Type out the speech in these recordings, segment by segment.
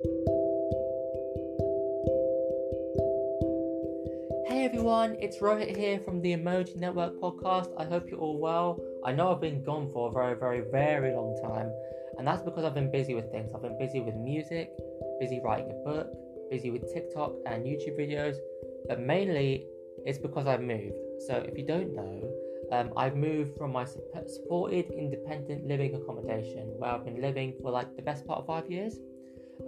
Hey everyone, it's Rohit here from the Emoji Network podcast. I hope you're all well. I know I've been gone for a very, very, very long time, and that's because I've been busy with things. I've been busy with music, busy writing a book, busy with TikTok and YouTube videos, but mainly it's because I've moved. So if you don't know, um, I've moved from my supported independent living accommodation where I've been living for like the best part of five years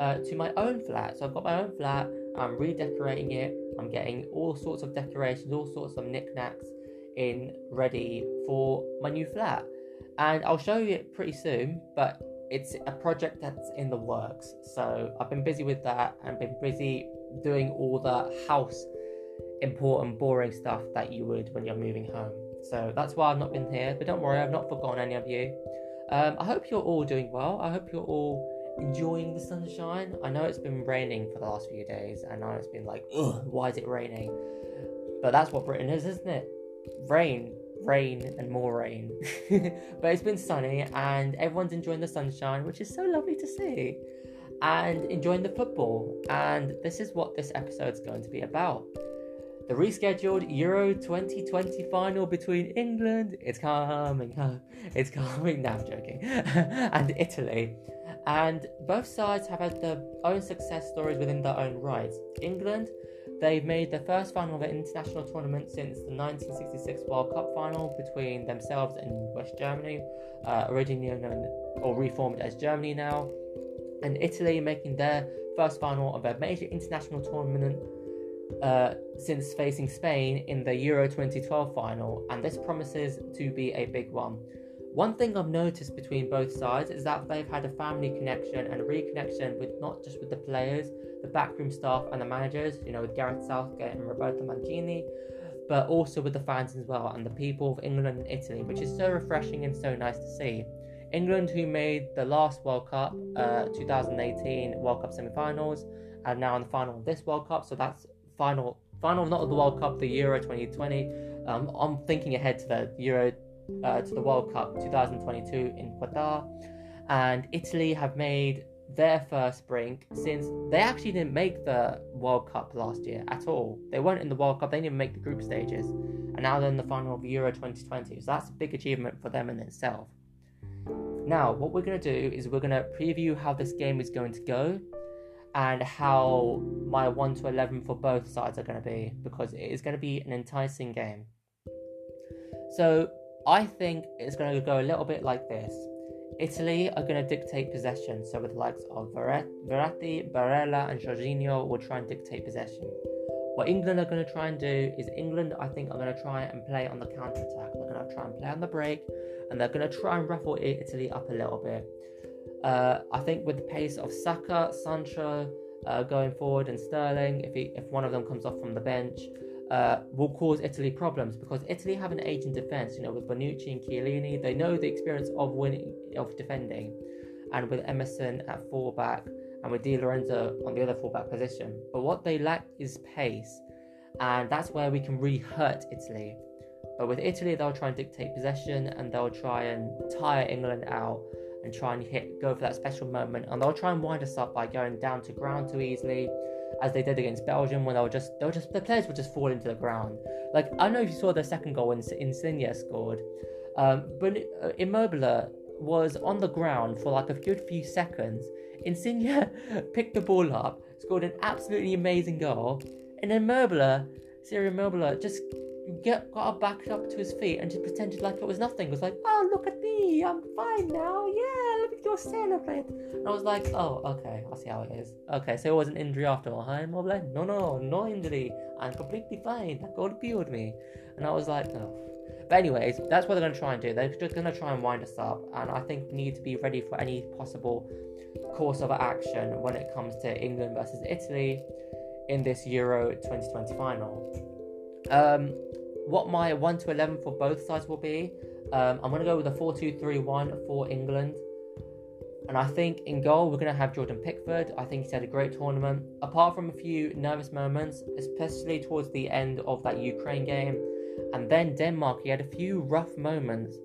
uh, to my own flat. So I've got my own flat, I'm redecorating it, I'm getting all sorts of decorations, all sorts of knickknacks in ready for my new flat. And I'll show you it pretty soon, but it's a project that's in the works. So I've been busy with that and been busy doing all the house important, boring stuff that you would when you're moving home. So that's why I've not been here. But don't worry, I've not forgotten any of you. Um, I hope you're all doing well. I hope you're all enjoying the sunshine. I know it's been raining for the last few days. I know it's been like, why is it raining? But that's what Britain is, isn't it? Rain, rain, and more rain. but it's been sunny and everyone's enjoying the sunshine, which is so lovely to see. And enjoying the football. And this is what this episode is going to be about the rescheduled Euro 2020 final between England, it's coming, it's coming, now I'm joking, and Italy. And both sides have had their own success stories within their own rights. England, they've made the first final of an international tournament since the 1966 World Cup final between themselves and West Germany, uh, originally known or reformed as Germany now. And Italy making their first final of a major international tournament uh, since facing Spain in the Euro 2012 final, and this promises to be a big one. One thing I've noticed between both sides is that they've had a family connection and a reconnection with not just with the players, the backroom staff, and the managers, you know, with Gareth Southgate and Roberto Mancini, but also with the fans as well and the people of England and Italy, which is so refreshing and so nice to see. England, who made the last World Cup, uh, 2018 World Cup semi finals, are now in the final of this World Cup, so that's final final not of the World Cup, the Euro 2020. Um, I'm thinking ahead to the Euro uh, to the World Cup 2022 in Qatar, and Italy have made their first brink since they actually didn't make the World Cup last year at all. They weren't in the World Cup, they didn't even make the group stages, and now they're in the final of Euro 2020. So that's a big achievement for them in itself. Now, what we're going to do is we're going to preview how this game is going to go and how my 1 to 11 for both sides are going to be because it is going to be an enticing game. So I think it's going to go a little bit like this. Italy are going to dictate possession, so with the likes of Verratti, Barella, and Jorginho will try and dictate possession. What England are going to try and do is England, I think, are going to try and play on the counter attack. They're going to try and play on the break, and they're going to try and ruffle Italy up a little bit. Uh, I think with the pace of Saka, Sancho uh, going forward, and Sterling, if he, if one of them comes off from the bench, uh, will cause Italy problems because Italy have an aging defense. You know, with Bonucci and Chiellini, they know the experience of winning, of defending, and with Emerson at fullback and with Di Lorenzo on the other fullback position. But what they lack is pace, and that's where we can really hurt Italy. But with Italy, they'll try and dictate possession and they'll try and tire England out and try and hit go for that special moment. And they'll try and wind us up by going down to ground too easily, as they did against Belgium, when they'll just they'll just the players will just fall into the ground. Like I don't know if you saw the second goal when Insigne scored, um, but uh, Immobile was on the ground for like a good few seconds. Insigne picked the ball up, scored an absolutely amazing goal, and then Immobile, Ciro Immobile, just get got back up to his feet and just pretended like it was nothing. It was like, oh look at me, I'm fine now. Yeah, let me go celebrate. And I was like, oh okay, I see how it is. Okay, so it was an injury after all. Huh? Mobile? No, no, no injury. I'm completely fine. God healed me. And I was like, oh. But anyways, that's what they're gonna try and do. They're just gonna try and wind us up, and I think we need to be ready for any possible course of action when it comes to England versus Italy in this Euro 2020 final. Um, what my 1 to 11 for both sides will be, um, I'm going to go with a 4 2 3 1 for England. And I think in goal, we're going to have Jordan Pickford. I think he's had a great tournament. Apart from a few nervous moments, especially towards the end of that Ukraine game, and then Denmark, he had a few rough moments.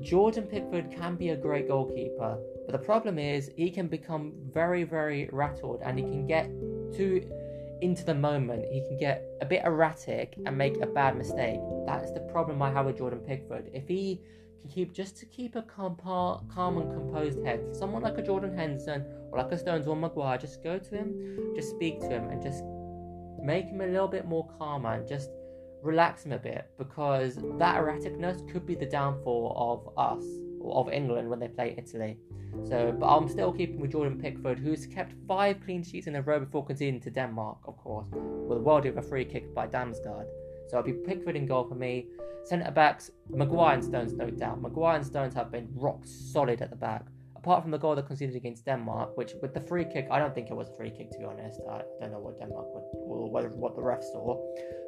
Jordan Pickford can be a great goalkeeper, But the problem is, he can become very, very rattled and he can get too into the moment. He can get a bit erratic and make a bad mistake. That's the problem I have with Jordan Pickford. If he can keep just to keep a calm, calm and composed head, someone like a Jordan Henderson or like a Stones or Maguire, just go to him, just speak to him, and just make him a little bit more calmer and just relax him a bit because that erraticness could be the downfall of us of England when they play Italy. So, but I'm still keeping with Jordan Pickford, who's kept five clean sheets in a row before conceding to Denmark, of course, with a world of a free kick by Damsgaard. So I'll be Pickford in goal for me. Centre backs, Maguire and Stones, no doubt. Maguire and Stones have been rock solid at the back. Apart from the goal they conceded against Denmark, which with the free kick, I don't think it was a free kick to be honest. I don't know what Denmark would, or what the ref saw,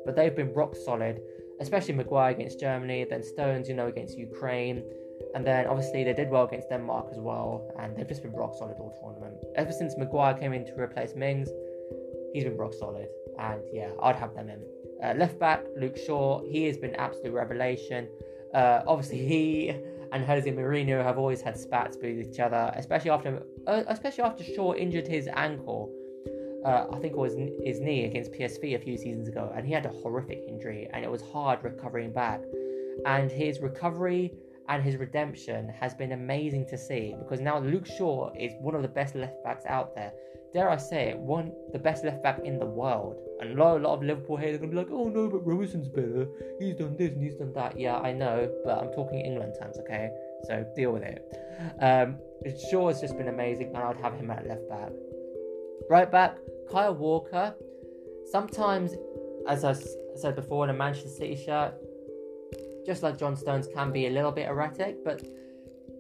but they've been rock solid, especially Maguire against Germany, then Stones, you know, against Ukraine. And then obviously they did well against Denmark as well, and they've just been rock solid all tournament. Ever since Maguire came in to replace Mings, he's been rock solid, and yeah, I'd have them in. Uh, left back Luke Shaw, he has been absolute revelation. Uh, obviously he and Jose Mourinho have always had spats with each other, especially after uh, especially after Shaw injured his ankle. Uh, I think it was his knee against PSV a few seasons ago, and he had a horrific injury, and it was hard recovering back. And his recovery and his redemption has been amazing to see because now Luke Shaw is one of the best left backs out there. Dare I say it, one the best left back in the world. And a lot, of Liverpool haters are gonna be like, "Oh no, but Robertson's better. He's done this and he's done that." Yeah, I know, but I'm talking England terms, okay? So deal with it. Um, Shaw has just been amazing, and I'd have him at left back. Right back, Kyle Walker. Sometimes, as I said before, in a Manchester City shirt, just like John Stones can be a little bit erratic, but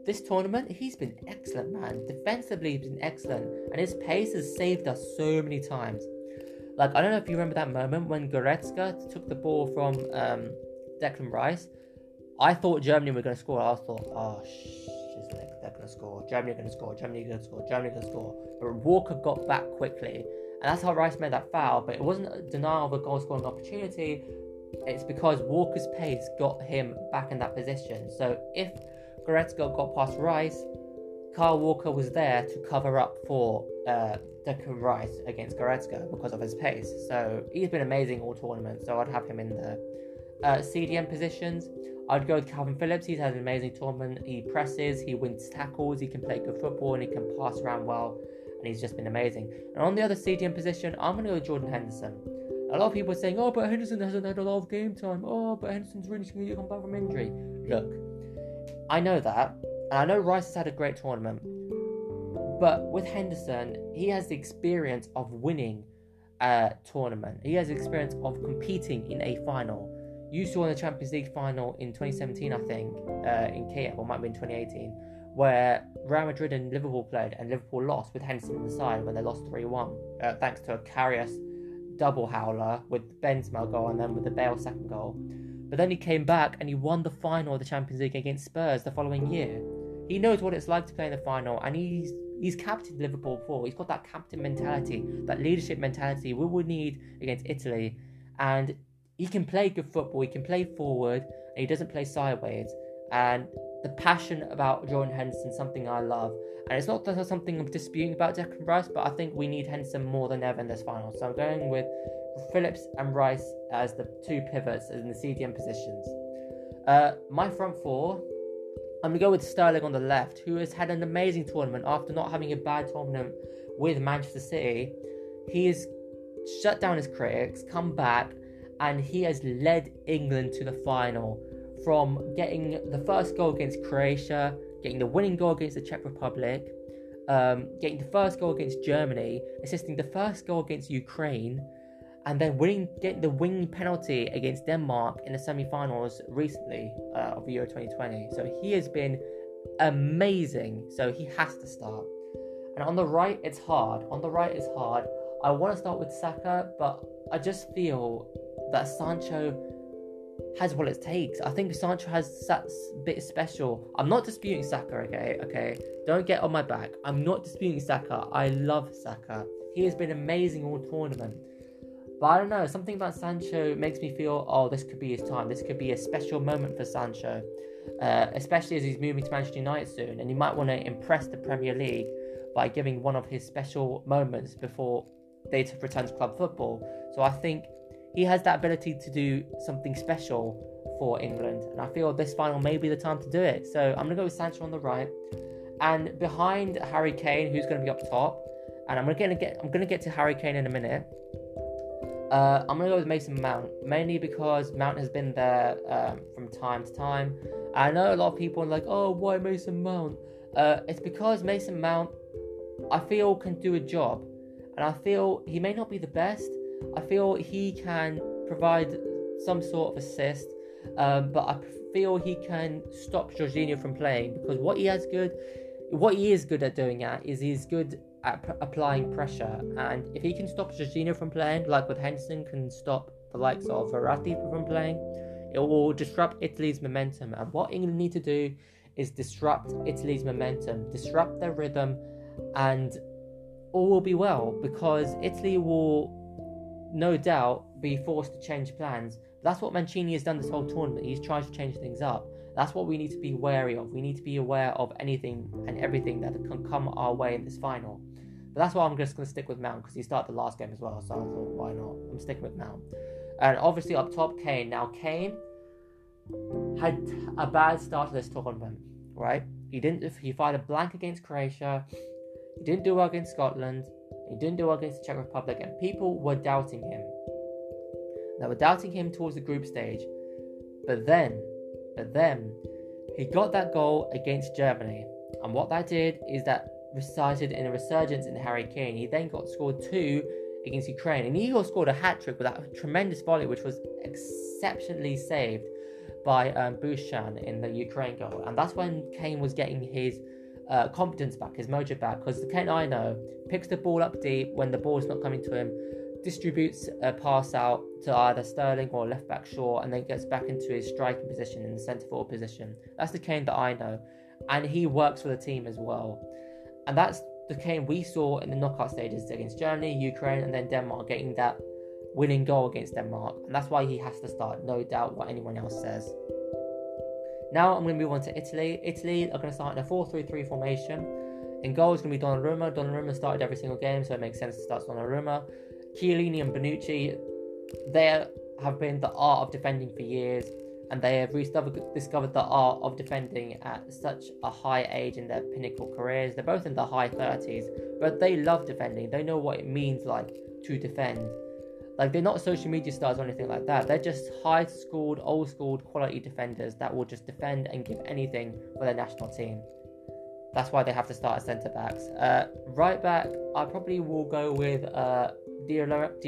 this tournament, he's been excellent, man. Defensively, he's been excellent, and his pace has saved us so many times. Like, I don't know if you remember that moment when Goretzka took the ball from um, Declan Rice. I thought Germany were going to score. I thought, oh, shit, they're going to score. Germany are going to score. Germany are going to score. Germany are going to score. But Walker got back quickly, and that's how Rice made that foul. But it wasn't a denial of a goal scoring opportunity it's because Walker's pace got him back in that position. So if Goretzka got past Rice, Kyle Walker was there to cover up for uh, Declan Rice against Goretzka because of his pace. So he's been amazing all tournament. So I'd have him in the uh, CDM positions. I'd go with Kalvin Phillips. He's had an amazing tournament. He presses, he wins tackles, he can play good football, and he can pass around well. And he's just been amazing. And on the other CDM position, I'm going to go with Jordan Henderson. A lot of people are saying, oh, but Henderson hasn't had a lot of game time. Oh, but Henderson's really going to come back from injury. Look, I know that. And I know Rice has had a great tournament. But with Henderson, he has the experience of winning a tournament. He has the experience of competing in a final. You saw in the Champions League final in 2017, I think, uh, in Kiev, or might be in 2018, where Real Madrid and Liverpool played, and Liverpool lost with Henderson on the side when they lost 3 1, uh, thanks to a Karius double howler with Benzema goal and then with the Bale second goal. But then he came back and he won the final of the Champions League against Spurs the following year. He knows what it's like to play in the final and he's he's captained Liverpool before. He's got that captain mentality, that leadership mentality we would need against Italy. And he can play good football, he can play forward, and he doesn't play sideways. And the passion about Jordan Henderson something I love. And it's not that something I'm disputing about Declan Rice, but I think we need Henderson more than ever in this final. So I'm going with Phillips and Rice as the two pivots in the CDM positions. Uh, my front four, I'm going to go with Sterling on the left, who has had an amazing tournament after not having a bad tournament with Manchester City. He has shut down his critics, come back, and he has led England to the final from getting the first goal against Croatia, getting the winning goal against the Czech Republic, um, getting the first goal against Germany, assisting the first goal against Ukraine, and then winning, getting the winning penalty against Denmark in the semi-finals recently uh, of Euro 2020. So he has been amazing. So he has to start. And on the right, it's hard. On the right, it's hard. I want to start with Saka, but I just feel that Sancho has what it takes. I think Sancho has that bit special. I'm not disputing Saka, okay? Okay, don't get on my back. I'm not disputing Saka. I love Saka. He has been amazing all tournament. But I don't know, something about Sancho makes me feel, oh, this could be his time. This could be a special moment for Sancho. uh, especially as he's moving to Manchester United soon, and he might want to impress the Premier League by giving one of his special moments before they return to club football. So I think he has that ability to do something special for England, and I feel this final may be the time to do it. So I'm gonna go with Sancho on the right, and behind Harry Kane, who's gonna be up top, and I'm gonna get I'm gonna get to Harry Kane in a minute. Uh, I'm gonna go with Mason Mount, mainly because Mount has been there um, from time to time. I know a lot of people are like, "Oh, why Mason Mount?" Uh, it's because Mason Mount, I feel, can do a job, and I feel he may not be the best. I feel he can provide some sort of assist, um, but I feel he can stop Jorginho from playing because what he has good, what he is good at doing at is he's good at p- applying pressure, and if he can stop Jorginho from playing, like with Henderson can stop the likes of Verratti from playing, it will disrupt Italy's momentum. And what England need to do is disrupt Italy's momentum, disrupt their rhythm, and all will be well because Italy will no doubt be forced to change plans. That's what Mancini has done this whole tournament. He's tried to change things up. That's what we need to be wary of. We need to be aware of anything and everything that can come our way in this final. But that's why I'm just going to stick with Mount because he started the last game as well. So I thought, why not? I'm sticking with Mount. And obviously up top, Kane. Now Kane had a bad start to this tournament, right? He didn't. He fired a blank against Croatia. He didn't do well against Scotland. He didn't do well against the Czech Republic, and people were doubting him. They were doubting him towards the group stage. But then, but then, he got that goal against Germany. And what that did is that resulted in a resurgence in Harry Kane. He then got scored two against Ukraine. And he also scored a hat trick with that tremendous volley, which was exceptionally saved by um, in the Ukraine goal. And that's when Kane was getting his uh, confidence back, his mojo back. Because the Kane I know picks the ball up deep when the ball is not coming to him, distributes a pass out to either Sterling or left back Shaw, and then gets back into his striking position in the centre forward position. That's the Kane that I know. And he works for the team as well. And that's the Kane we saw in the knockout stages against Germany, Ukraine, and then Denmark, getting that winning goal against Denmark. And that's why he has to start, no doubt what anyone else says. Now I'm going to move on to Italy. Italy are going to start in a 4 3 3 formation. In goal is going to be Donnarumma. Donnarumma started every single game, so it makes sense to start Donnarumma. Chiellini and Bonucci, they have been the art of defending for years and they have discovered the art of defending at such a high age in their pinnacle careers. They're both in the high 30s, but they love defending. They know what it means like to defend. Like they're not social media stars or anything like that. They're just high schooled, old schooled quality defenders that will just defend and give anything for their national team. That's why they have to start as centre backs. Uh, right back, I probably will go with uh, Di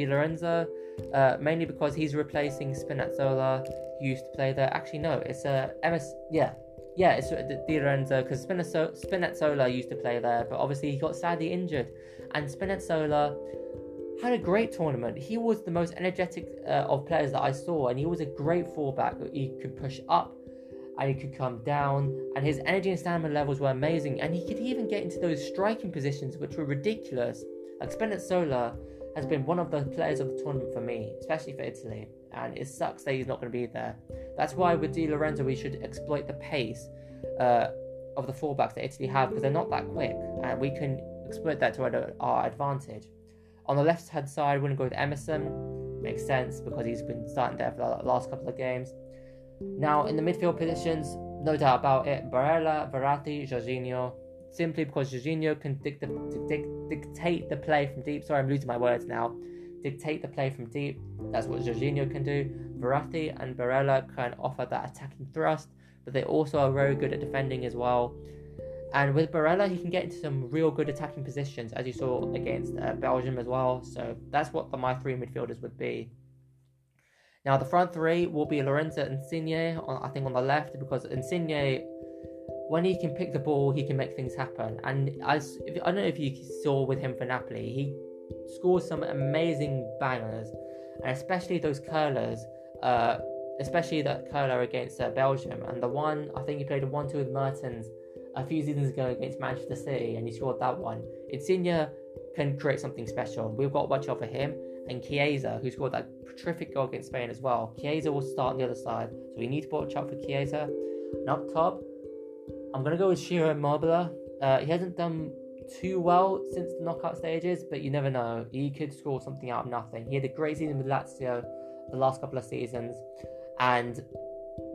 Lorenzo, uh, mainly because he's replacing Spinazzola who used to play there. Actually, no, it's uh, MS. Yeah, yeah, it's uh, Di Lorenzo because Spinazzola used to play there, but obviously he got sadly injured, and Spinazzola had a great tournament. He was the most energetic uh, of players that I saw, and he was a great fullback. He could push up and he could come down, and his energy and stamina levels were amazing, and he could even get into those striking positions which were ridiculous. Like Spinazzola has been one of the players of the tournament for me, especially for Italy and it sucks that he's not going to be there. That's why with Di Lorenzo we should exploit the pace uh, of the fullbacks that Italy have because they're not that quick, and we can exploit that to our advantage. On the left hand side, we're going to go with Emerson. Makes sense because he's been starting there for the last couple of games. Now, in the midfield positions, no doubt about it, Barella, Verratti, Jorginho. Simply because Jorginho can dictate the play from deep. Sorry, I'm losing my words now dictate the play from deep. That's what Jorginho can do. Verratti and Barella can offer that attacking thrust, but they also are very good at defending as well. And with Barella, he can get into some real good attacking positions, as you saw against uh, Belgium as well. So that's what the, my three midfielders would be. Now the front three will be Lorenzo Insigne, on, I think on the left, because Insigne, when he can pick the ball, he can make things happen. And as if, I don't know if you saw with him for Napoli, he scores some amazing bangers, and especially those curlers. Uh, especially that curler against uh, Belgium, and the one I think he played a one-two with Mertens a few seasons ago against Manchester City, and he scored that one. Insigne can create something special. We've got to watch out for him and Chiesa, who scored that terrific goal against Spain as well. Chiesa will start on the other side, so we need to watch out for Chiesa. And up top, I'm gonna go with Ciro Immobile. Uh, he hasn't done too well since the knockout stages, but you never know. He could score something out of nothing. He had a great season with Lazio the last couple of seasons, and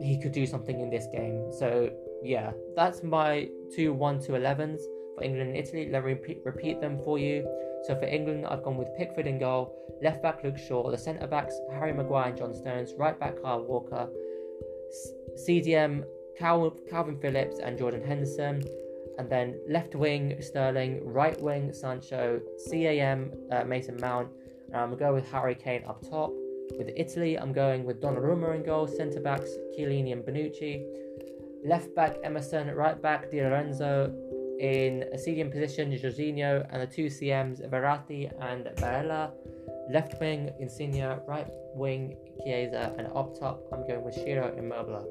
he could do something in this game. So yeah, that's my two one two elevens for England and Italy. Let me repeat, repeat them for you. So for England, I've gone with Pickford in goal, left back Luke Shaw, the centre backs Harry Maguire and John Stones, right back Kyle Walker, CDM Kalvin Phillips and Jordan Henderson, and then left wing Sterling, right wing Sancho, CAM uh, Mason Mount, and I'm going to go with Harry Kane up top. With Italy, I'm going with Donnarumma in goal, centre backs Chiellini and Bonucci, left back Emerson, right back Di Lorenzo, in a CDM position Jorginho, and the two CMs Verratti and Barella, left wing Insigne, right wing Chiesa, and up top I'm going with Ciro Immobile.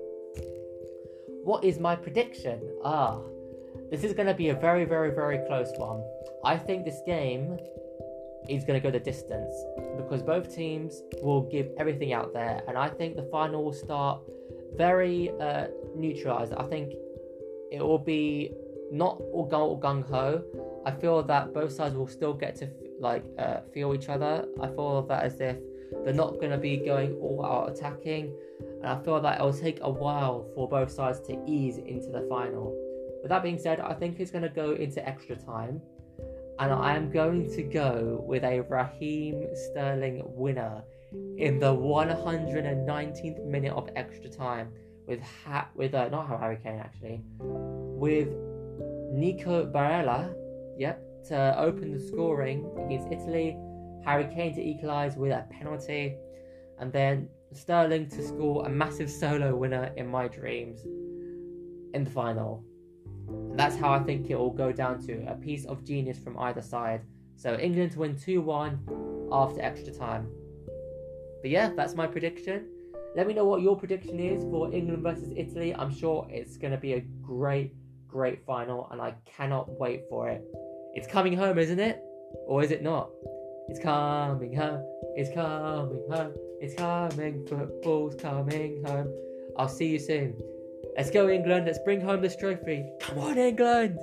What is my prediction? Ah, this is going to be a very, very, very close one. I think this game is going to go the distance because both teams will give everything out there, and I think the final will start very uh, neutralized. I think it will be not all gung ho. I feel that both sides will still get to like uh, feel each other. I feel that as if they're not going to be going all out attacking, and I feel that it will take a while for both sides to ease into the final. With that being said, I think it's going to go into extra time, and I am going to go with a Raheem Sterling winner in the 119th minute of extra time with ha- with uh, not Harry Kane actually, with Nico Barella, yep, to open the scoring against Italy. Harry Kane to equalise with a penalty, and then Sterling to score a massive solo winner in my dreams in the final. And that's how I think it will go down to a piece of genius from either side. So England to win 2 1 after extra time. But yeah, that's my prediction. Let me know what your prediction is for England versus Italy. I'm sure it's going to be a great, great final, and I cannot wait for it. It's coming home, isn't it? Or is it not? It's coming home. It's coming home. It's coming. Football's coming home. I'll see you soon. Let's go, England. Let's bring home this trophy. Come on, England.